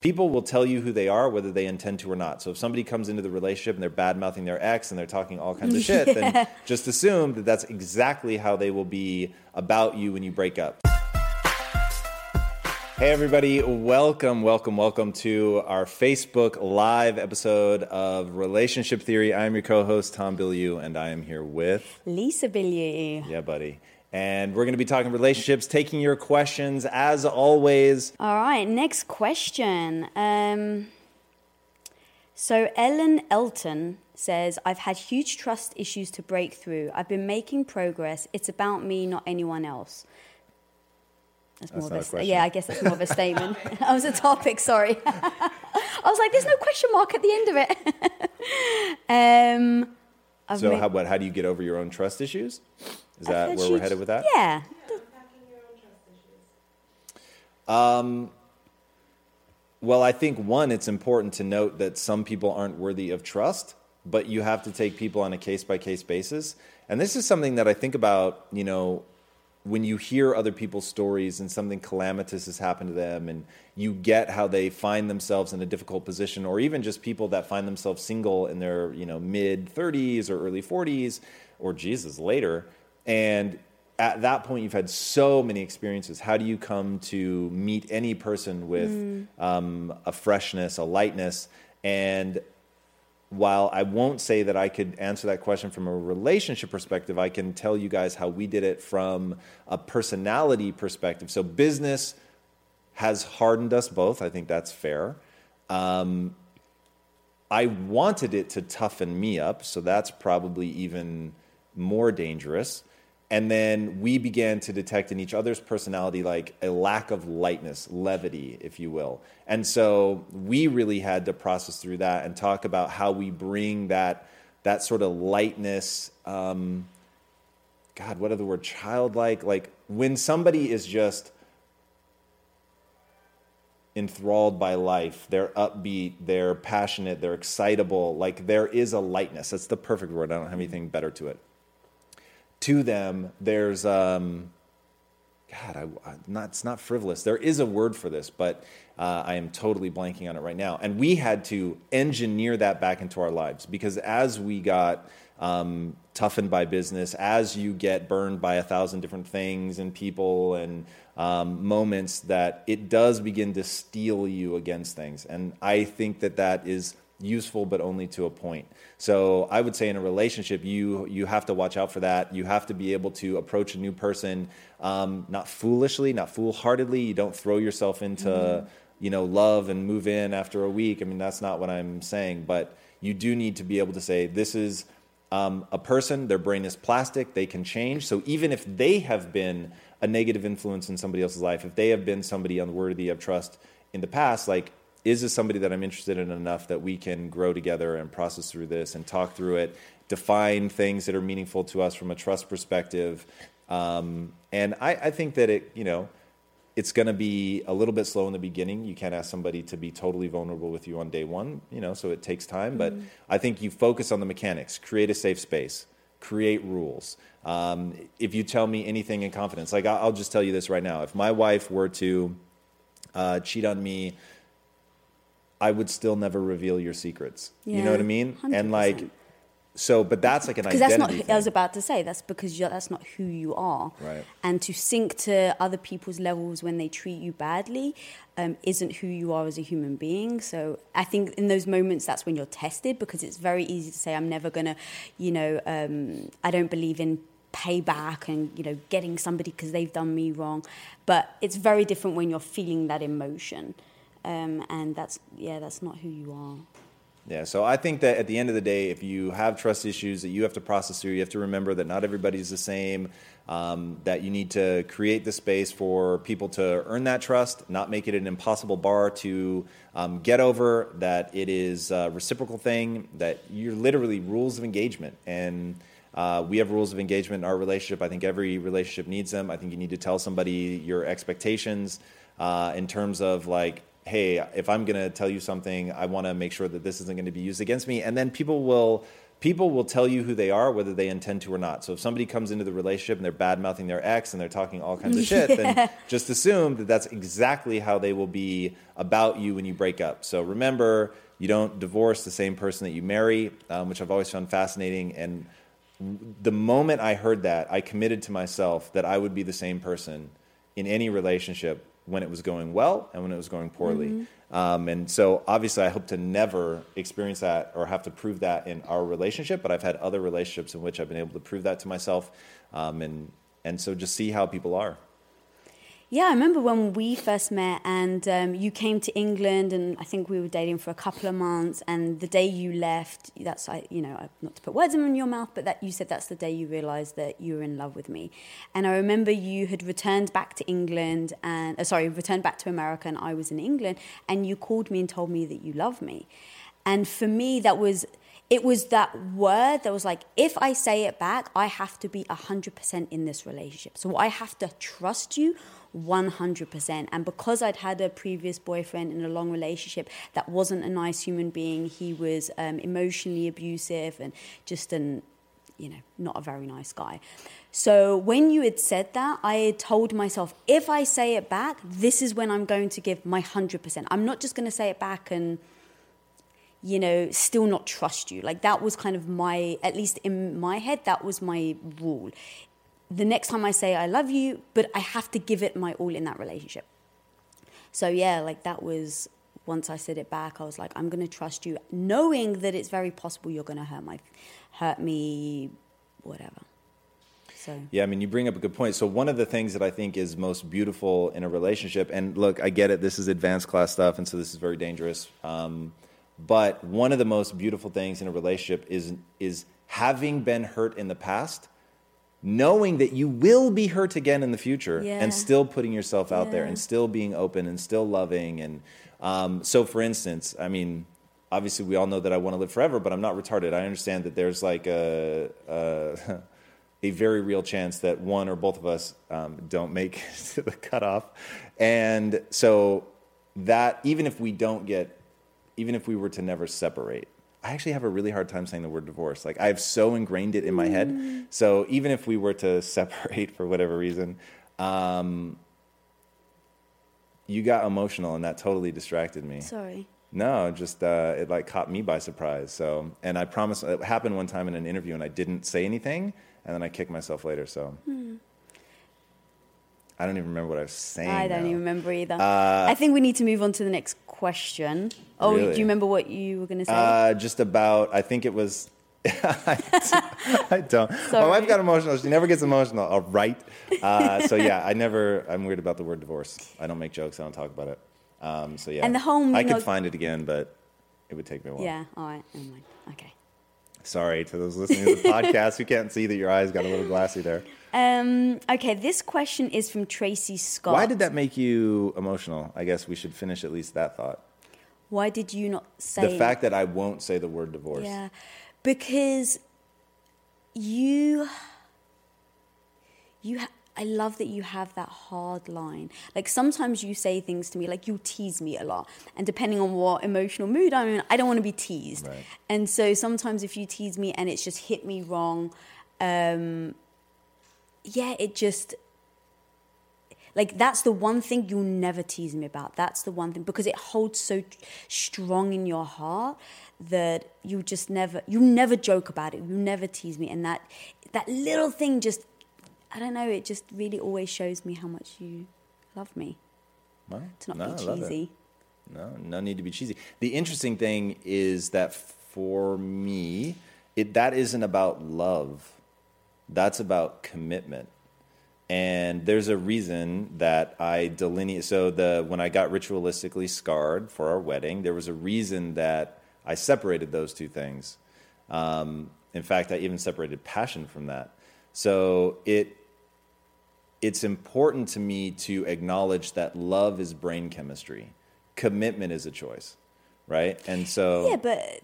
People will tell you who they are, whether they intend to or not. So if somebody comes into the relationship and they're bad mouthing their ex and they're talking all kinds of shit, then just assume that that's exactly how they will be about you when you break up. Hey, everybody, welcome, welcome, welcome to our Facebook Live episode of Relationship Theory. I'm your co host, Tom Bilyeu, and I am here with Lisa Bilyeu. Yeah, buddy. And we're going to be talking relationships, taking your questions as always. All right, next question. Um, so, Ellen Elton says, I've had huge trust issues to break through. I've been making progress. It's about me, not anyone else. That's more That's of not a, a yeah, I guess that's more of a statement. that was a topic, sorry. I was like, there's no question mark at the end of it. um, So, made- how, what, how do you get over your own trust issues? Is that where we're headed with that? Yeah. Um, Well, I think one, it's important to note that some people aren't worthy of trust, but you have to take people on a case by case basis. And this is something that I think about, you know, when you hear other people's stories and something calamitous has happened to them and you get how they find themselves in a difficult position or even just people that find themselves single in their, you know, mid 30s or early 40s or Jesus later and at that point you've had so many experiences how do you come to meet any person with um, a freshness a lightness and while I won't say that I could answer that question from a relationship perspective, I can tell you guys how we did it from a personality perspective. So, business has hardened us both. I think that's fair. Um, I wanted it to toughen me up, so that's probably even more dangerous. And then we began to detect in each other's personality like a lack of lightness, levity, if you will. And so we really had to process through that and talk about how we bring that that sort of lightness. Um, God, what the word? Childlike. Like when somebody is just enthralled by life. They're upbeat, they're passionate, they're excitable. Like there is a lightness. That's the perfect word. I don't have anything better to it. To them, there's um, God, I, I, not, it's not frivolous. There is a word for this, but uh, I am totally blanking on it right now. And we had to engineer that back into our lives because as we got um, toughened by business, as you get burned by a thousand different things and people and um, moments, that it does begin to steel you against things. And I think that that is useful but only to a point. So i would say in a relationship you you have to watch out for that. You have to be able to approach a new person um, not foolishly not foolhardily. You don't throw yourself into you know love and move in after a week. I mean that's not what i'm saying but you do need to be able to say this is um, a person. Their brain is plastic. They can change. So even if they have been a negative influence in somebody else's life if they have been somebody unworthy of trust in the past like is this somebody that I'm interested in enough that we can grow together and process through this and talk through it, define things that are meaningful to us from a trust perspective. Um, and I, I think that it, you know, it's going to be a little bit slow in the beginning. You can't ask somebody to be totally vulnerable with you on day one, you know, so it takes time. But I think you focus on the mechanics, create a safe space, create rules. Um, if you tell me anything in confidence, like I'll, I'll just tell you this right now. If my wife were to uh, cheat on me, I would still never reveal your secrets. You know what I mean? And like, so, but that's like an because that's not thing. i was about to say that's because you're, that's not who you are Right. and to sink to other people's levels when they treat you badly um, isn't who you are as a human being so i think in those moments that's when you're tested because it's very easy to say i'm never gonna you know um, i don't believe in payback and you know getting somebody because they've done me wrong but it's very different when you're feeling that emotion um, and that's yeah that's not who you are Yeah, so I think that at the end of the day, if you have trust issues that you have to process through, you have to remember that not everybody's the same, um, that you need to create the space for people to earn that trust, not make it an impossible bar to um, get over, that it is a reciprocal thing, that you're literally rules of engagement. And uh, we have rules of engagement in our relationship. I think every relationship needs them. I think you need to tell somebody your expectations uh, in terms of like, hey, if I'm going to tell you something, I want to make sure that this isn't going to be used against me. And then people will people will tell you who they are, whether they intend to or not. So if somebody comes into the relationship and they're bad mouthing their ex and they're talking all kinds of shit, then just assume that that's exactly how they will be about you when you break up. So remember, you don't divorce the same person that you marry, um, which I've always found fascinating. And the moment I heard that, I committed to myself that I would be the same person in any relationship when it was going well and when it was going poorly. Um, and so obviously, I hope to never experience that or have to prove that in our relationship. But I've had other relationships in which I've been able to prove that to myself, um, and and so just see how people are. Yeah, I remember when we first met and um, you came to England, and I think we were dating for a couple of months. And the day you left, that's I, you know, not to put words in your mouth, but that you said that's the day you realised that you were in love with me. And I remember you had returned back to England, and uh, sorry, returned back to America, and I was in England, and you called me and told me that you love me. And for me, that was it was that word that was like, if I say it back, I have to be 100% in this relationship. So I have to trust you 100%. And because I'd had a previous boyfriend in a long relationship that wasn't a nice human being, he was um, emotionally abusive and just an, you know, not a very nice guy. So when you had said that, I had told myself, if I say it back, this is when I'm going to give my 100%. I'm not just going to say it back and you know, still not trust you. Like that was kind of my, at least in my head, that was my rule. The next time I say I love you, but I have to give it my all in that relationship. So yeah, like that was once I said it back, I was like, I'm gonna trust you, knowing that it's very possible you're gonna hurt my, hurt me, whatever. So Yeah, I mean, you bring up a good point. So, one of the things that I think is most beautiful in a relationship, and look, I get it, this is advanced class stuff, and so this is very dangerous. Um, but one of the most beautiful things in a relationship is, is having been hurt in the past, knowing that you will be hurt again in the future, Yeah. and still putting yourself out there, and still being open, and still loving. And um, so, for instance, I mean, obviously, we all know that I want to live forever, but I'm not retarded. I understand that there's like a. a a very real chance that one or both of us um, don't make it to the cutoff. And so that even if we don't get, even if we were to never separate, I actually have a really hard time saying the word divorce. Like I've so ingrained it in my head. So even if we were to separate for whatever reason, um, you got emotional and that totally distracted me. sorry. No, just uh, it like caught me by surprise. So, and I promise it happened one time in an interview, and I didn't say anything, and then I kicked myself later. So, I don't even remember what I was saying. I don't now. even remember either. I think we need to move on to the next question. Oh, Really? do you remember what you were going to say? Uh, just about, I think it was. I don't. My Sorry. wife got emotional. She never gets emotional. All right. Uh, so yeah, I never. I'm weird about the word divorce. I don't make jokes. I don't talk about it. Um, so yeah. And the whole I could find it again, but it would take me a while. yeah, all right, never mind. Okay. Sorry to those listening to the podcast who can't see that your eyes got a little glassy there. Um, okay, this question is from Tracy Scott. Why did that make you emotional? I guess we should finish at least that thought. Why did you not say The fact that I won't say the word divorce. Yeah, because you, you. I love that you have that hard line. Like sometimes you say things to me, like you tease me a lot, and depending on what emotional mood I'm in, I don't want to be teased. Right. And so sometimes if you tease me and it's just hit me wrong, um, yeah, it just Like that's the one thing you'll never tease me about. That's the one thing because it holds so strong in your heart that you just never you never joke about it. You never tease me, and that that little thing just I don't know. It just really always shows me how much you love me. Well, To not no, be I love it. cheesy. No, no need to be cheesy. The interesting thing is that for me, it that isn't about love. That's about commitment. And there's a reason that I delineate. So the when I got ritualistically scarred for our wedding, there was a reason that I separated those two things. Um, in fact, I even separated passion from that. So it it's important to me to acknowledge that love is brain chemistry, commitment is a choice, right? And so, Yeah, but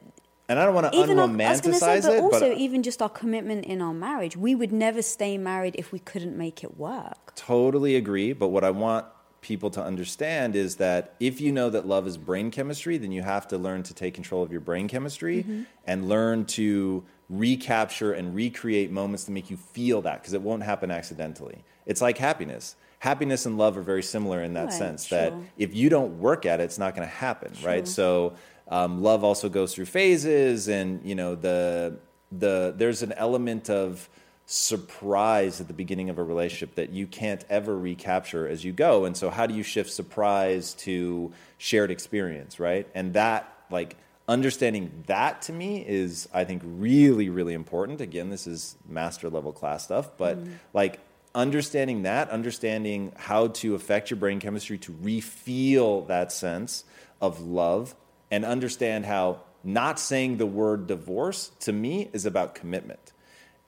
and I don't want to even our, I was going to say, but it, also but even just our commitment in our marriage, we would never stay married if we couldn't make it work. totally agree. But what I want people to understand is that if you know that love is brain chemistry, then you have to learn to take control of your brain chemistry Mm-hmm. and learn to recapture and recreate moments to make you feel that because it won't happen accidentally. It's like happiness. Happiness and love are very similar in that Right, sense that if you don't work at it, it's not going to happen, right? So um, love also goes through phases, and you know the the there's an element of surprise at the beginning of a relationship that you can't ever recapture as you go. And so, how do you shift surprise to shared experience, right? And that like understanding that to me is i think really really important again this is master level class stuff but mm-hmm. like understanding that understanding how to affect your brain chemistry to refeel that sense of love and understand how not saying the word divorce to me is about commitment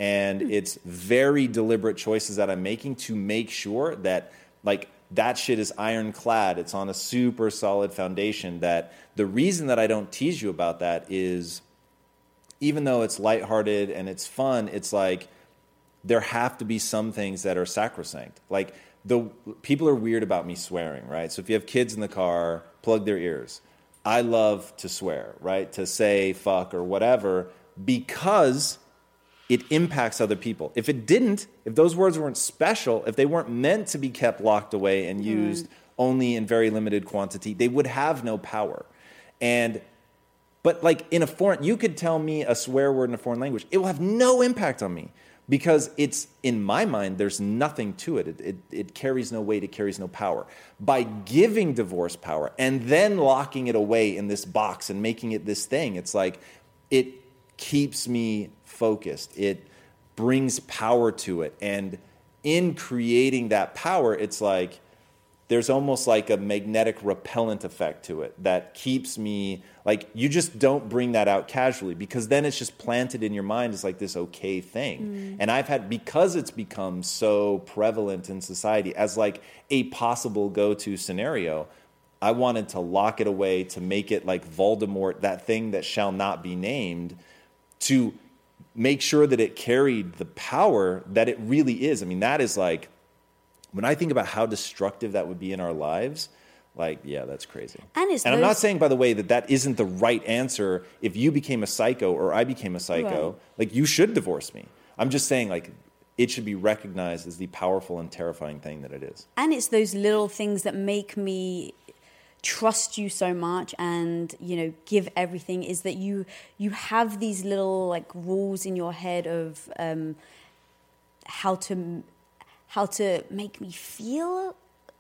and hmm. it's very deliberate choices that i'm making to make sure that like that shit is ironclad. It's on a super solid foundation that the reason that i don't tease you about that is even though it's lighthearted and it's fun it's like there have to be some things that are sacrosanct. Like the people are weird about me swearing right? So if you have kids in the car plug their ears. I love to swear right? To say fuck or whatever because it impacts other people. If it didn't, if those words weren't special, if they weren't meant to be kept locked away and mm-hmm. used only in very limited quantity, they would have no power. And but like in a foreign you could tell me a swear word in a foreign language, it will have no impact on me because it's in my mind there's nothing to it. It, it it carries no weight, it carries no power. By giving divorce power and then locking it away in this box and making it this thing, it's like it keeps me focused. It brings power to it. And in creating that power, it's like there's almost like a magnetic repellent effect to it that keeps me like you just don't bring that out casually because then it's just planted in your mind as like this okay thing. Mm. And I've had because it's become so prevalent in society as like a possible go-to scenario, I wanted to lock it away to make it like Voldemort, that thing that shall not be named, to make sure that it carried the power that it really is. I mean, that is like, when I think about how destructive that would be in our lives, like, yeah, that's crazy. And it's I'm not saying, by the way, that that isn't the right answer. If you became a psycho or I became a psycho, Right. like, you should divorce me. I'm just saying, like, it should be recognized as the powerful and terrifying thing that it is. And it's those little things that make me trust you so much and you know give everything is that you you have these little like rules in your head of um how to how to make me feel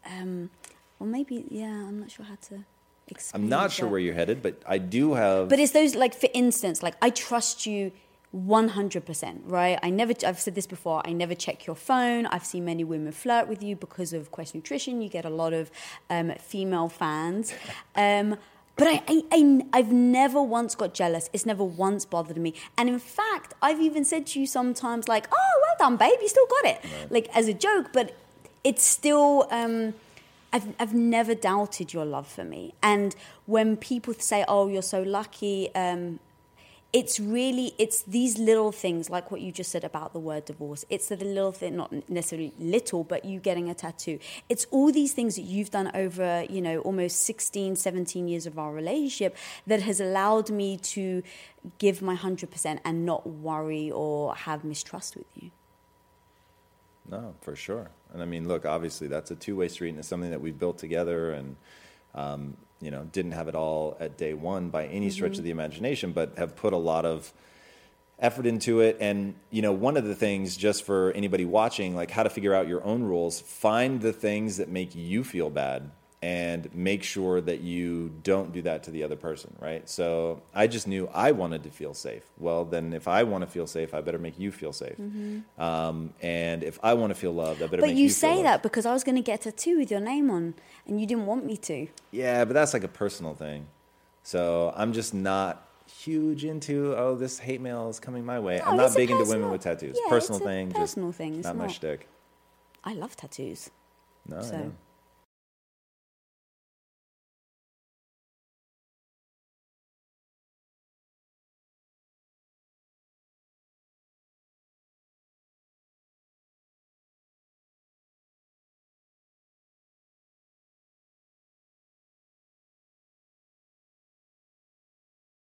um or maybe yeah i'm not sure how to explain I'm not sure where you're headed, but I do have. But it's those like for instance, like I trust you 100%, right? I never I've said this before, I never check your phone. I've seen many women flirt with you because of Quest Nutrition. You get a lot of um, female fans. Um, but I, I, I, I've never once got jealous. It's never once bothered me. And in fact, I've even said to you sometimes, like, oh, well done, babe, you still got it. Like, as a joke, but it's still, um, I've, I've never doubted your love for me. And when people say, oh, you're so lucky, um, it's really it's these little things like what you just said about the word divorce. It's the little thing not necessarily little but you getting a tattoo. It's all these things that you've done over you know almost 16 17 years of our relationship that has allowed me to give my 100% and not worry or have mistrust with you. No, for sure. And I mean, look, obviously that's a two-way street, and it's something that we've built together, and um, you know, didn't have it all at day one by any stretch Mm-hmm. of the imagination, but have put a lot of effort into it. And you know, one of the things, just for anybody watching, like how to figure out your own rules, find the things that make you feel bad. And make sure that you don't do that to the other person, right? So I just knew I wanted to feel safe. Well, then if I want to feel safe, I better make you feel safe. Um, and if I want to feel loved, I better But make you, you, say that because I was going to get a tattoo with your name on, and you didn't want me to. Yeah, but that's like a personal thing. So I'm just not huge into oh this hate mail is coming my way. No, I'm not big into women with tattoos. yeah, personal thing, personal just thing, it's not my not- shtick. I love tattoos. No, So- yeah.